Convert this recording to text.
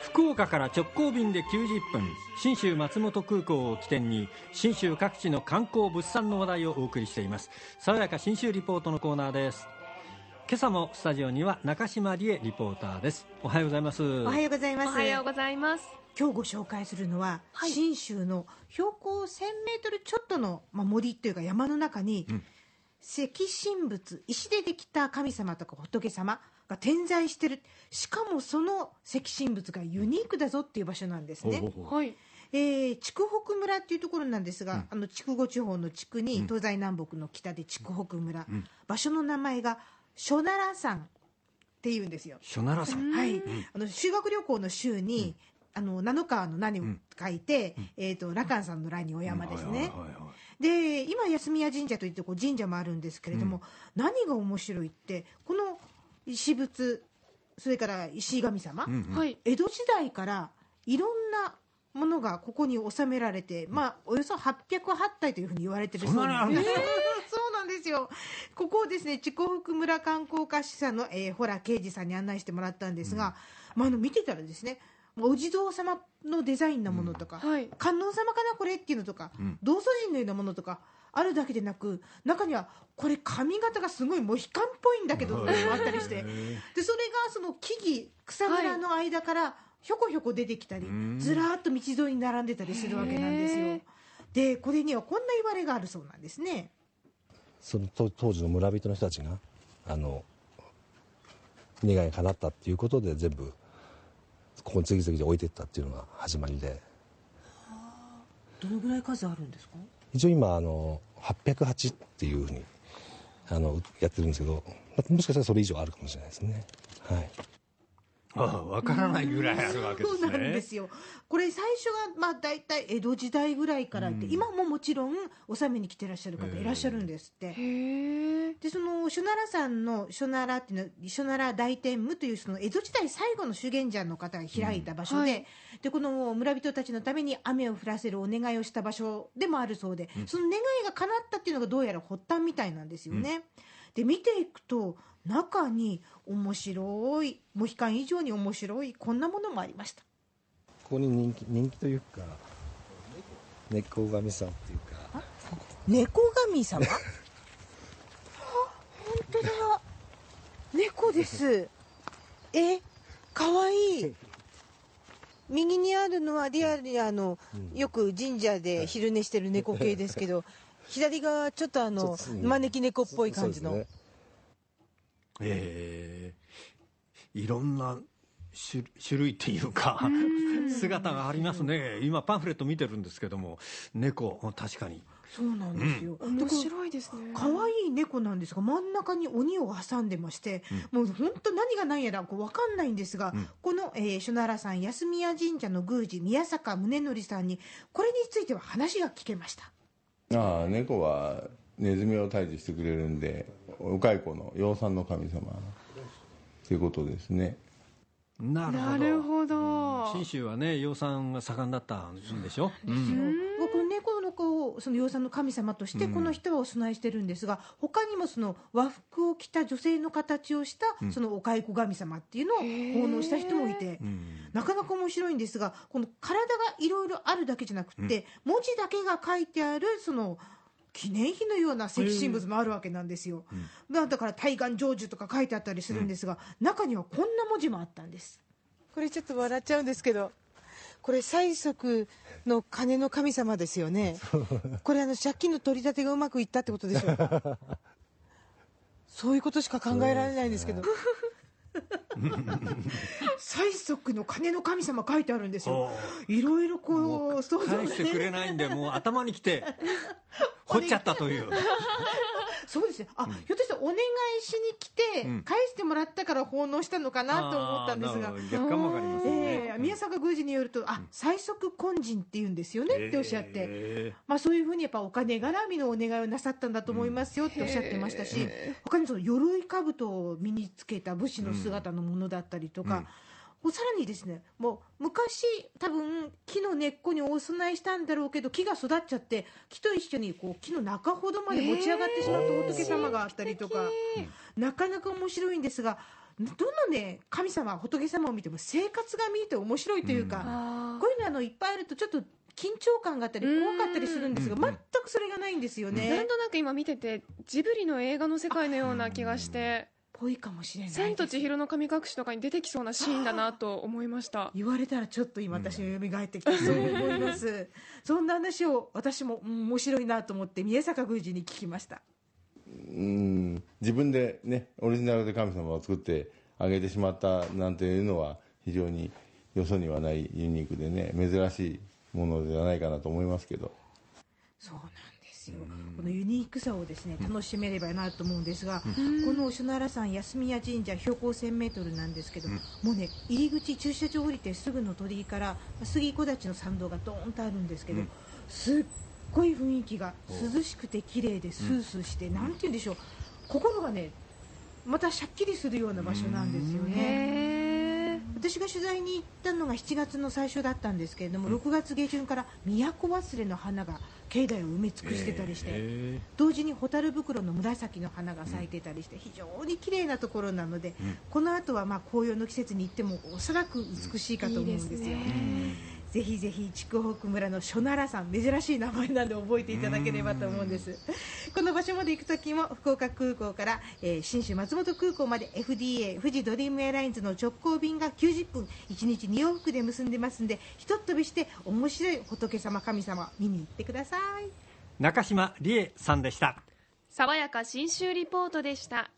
福岡から直行便で90分信州松本空港を起点に信州各地の観光物産の話題をお送りしています。爽やか信州リポートのコーナーです。今朝もスタジオには中島理恵リポーターです。おはようございます。おはようございます。おはようございます。今日ご紹介するのは、はい、信州の標高1000メートルちょっとの、まあ、森というか山の中に、うん。石神仏石でできた神様とか仏様が点在してる。しかもその石神仏がユニークだぞっていう場所なんですね。えー筑北村っていうところなんですが、あの筑後地方の地区に東西南北の北で筑北村、場所の名前が書奈良山っていうんですよ。書奈良さんはい、あの修学旅行の週に、あの七川の何を書いて、えっ、と羅漢さんの羅にお山ですね。はいはいはいはいで今休宮神社といってこう神社もあるんですけれども、何が面白いってこの石仏それから石神様、はい。江戸時代からいろんなものがここに収められて、まあ、およそ808体というふうに言われてるそうなんです。そんなにあるんえーそうなんですよ。ここをですね、筑北村観光課主査の、えー、洞啓二さんに案内してもらったんですが、まあ、あの見てたらですね、お地蔵様のデザインなものとか、はい。観音様かなこれっていうのとか、道祖神のようなものとかあるだけでなく中にはこれ髪型がすごいモヒカンっぽいんだけどっていうのもあったりしてでそれがその木々草むらの間からひょこひょこ出てきたり、ずらーっと道沿いに並んでたりするわけなんですよ。でこれにはこんな言われがあるそうなんですね。その当当時の村人の人たちがあの願いが叶ったっていうことで全部ここに次々と置いていったっていうのが始まりで。どのぐらい数あるんですか？一応今あの808っていうふうにあのやってるんですけどまもしかしたらそれ以上あるかもしれないですね。はいわからないぐらいあるわけですね。そうなんですよ。これ最初がまあ大体江戸時代ぐらいからって、今ももちろん納めに来てらっしゃる方いらっしゃるんですって。へえでその書奈良山の書奈良っていうのは書奈良大天武というその江戸時代最後の修験者の方が開いた場所で,、うん。はい。でこの村人たちのために雨を降らせるお願いをした場所でもあるそうで、その願いが叶ったっていうのがどうやら発端みたいなんですよね。で見ていくと中に面白いモヒカン以上に面白いこんなものもありました。ここに人気人気というか猫神さんっていうか。猫神様？あ 本当だ。猫です。えかわい。い右にあるのはリアルにあの、よく神社で昼寝してる猫系ですけど 左側ちょっとあの招き猫っぽい感じの、ね。ええいろんな種種類っていうか姿がありますね。今パンフレット見てるんですけども猫確かに。そうなんですよ、面白いですね。可愛い猫なんですが真ん中に鬼を挟んでまして、もう本当何が何やらこう分かんないんですが、この、えー、書奈良山安宮神社の宮司宮坂宗則さんにこれについては話が聞けましたああ猫はネズミを退治してくれるんでお蚕の養蚕の神様ということですね。なるほど。なるほど。信州はね養蚕が盛んだったんでしょ？うんこの猫の子をその養蚕の神様としてこの人はお供えしてるんですが、他にもその和服を着た女性の形をしたそのお蚕神様っていうのを奉納した人もいて、なかなか面白いんですがこの体がいろいろあるだけじゃなくって、文字だけが書いてあるその記念碑のような石神仏もあるわけなんですよ、まあだから対岸成就とか書いてあったりするんですが、中にはこんな文字もあったんです。これちょっと笑っちゃうんですけどこれ催促の金の神様ですよね。これあの借金の取り立てがうまくいったってことでしょうか？そういうことしか考えられないんですけど。催促 の金の神様書いてあるんですよ。いろいろこう想像返してくれないんでもう頭にきて 掘っちゃったという。そうですね。あ、ひょっとしてお願いしに来て、ん。返してもらったから奉納したのかなと思ったんですが。あーなるほど。逆かもわかりませんねええ宮坂宮司によると、あ、最速根人って言うんですよねっておっしゃって、えまあそういうふうにやっぱお金絡みのお願いをなさったんだと思いますよっておっしゃってましたし、他にその鎧兜を身につけた武士の姿のものだったりとか、もうさらにですねもう昔多分木の根っこにお供えしたんだろうけど木が育っちゃって木と一緒にこう木の中ほどまで持ち上がってしまった仏様があったりとか、なかなか面白いんですがどのね神様仏様を見ても生活が見えて面白いというか、あこういうのあのいっぱいあるとちょっと緊張感があったり怖かったりするんですがうん。全くそれがないんですよーね。なんとなく今見ててジブリの映画の世界のような気がしてぽいかもしれ「ない千と千尋の神隠し」とかに出てきそうなシーンだなと思いました。言われたらちょっと今私が蘇ってきてそう思います。そんな話を私もうん面白いなと思って宮坂宮司に聞きました。うん。自分でねオリジナルで神様を作ってあげてしまったなんていうのは非常によそにはないユニークでね珍しいものではないかなと思いますけどこのユニークさをですね楽しめればなと思うんですが、この吉野原山休宮神社標高1000メートルなんですけど、もうね入り口駐車場降りてすぐの鳥居から杉木立の参道がドーンとあるんですけど、すっごい雰囲気が涼しくて綺麗でスースーして、なんて言うんでしょう。心がねまたしゃっきりするような場所なんですよね。私が取材に行ったのが7月の最初だったんですけれども、6月下旬から都忘れの花が境内を埋め尽くしてたりして、え同時に蛍袋の紫の花が咲いてたりして非常に綺麗なところなので、この後はまあ紅葉の季節に行ってもおそらく美しいかと思うんですよ。いいですねぜひぜひ筑北村の初奈良さん珍しい名前なんで覚えていただければと思うんです。この場所まで行く時も福岡空港から、えー信州松本空港まで FDA 富士ドリームエアラインズの直行便が90分1日2往復で結んでますんでひとっ飛びして面白い仏様神様見に行ってください。中島理恵さんでした。爽やか新州リポートでした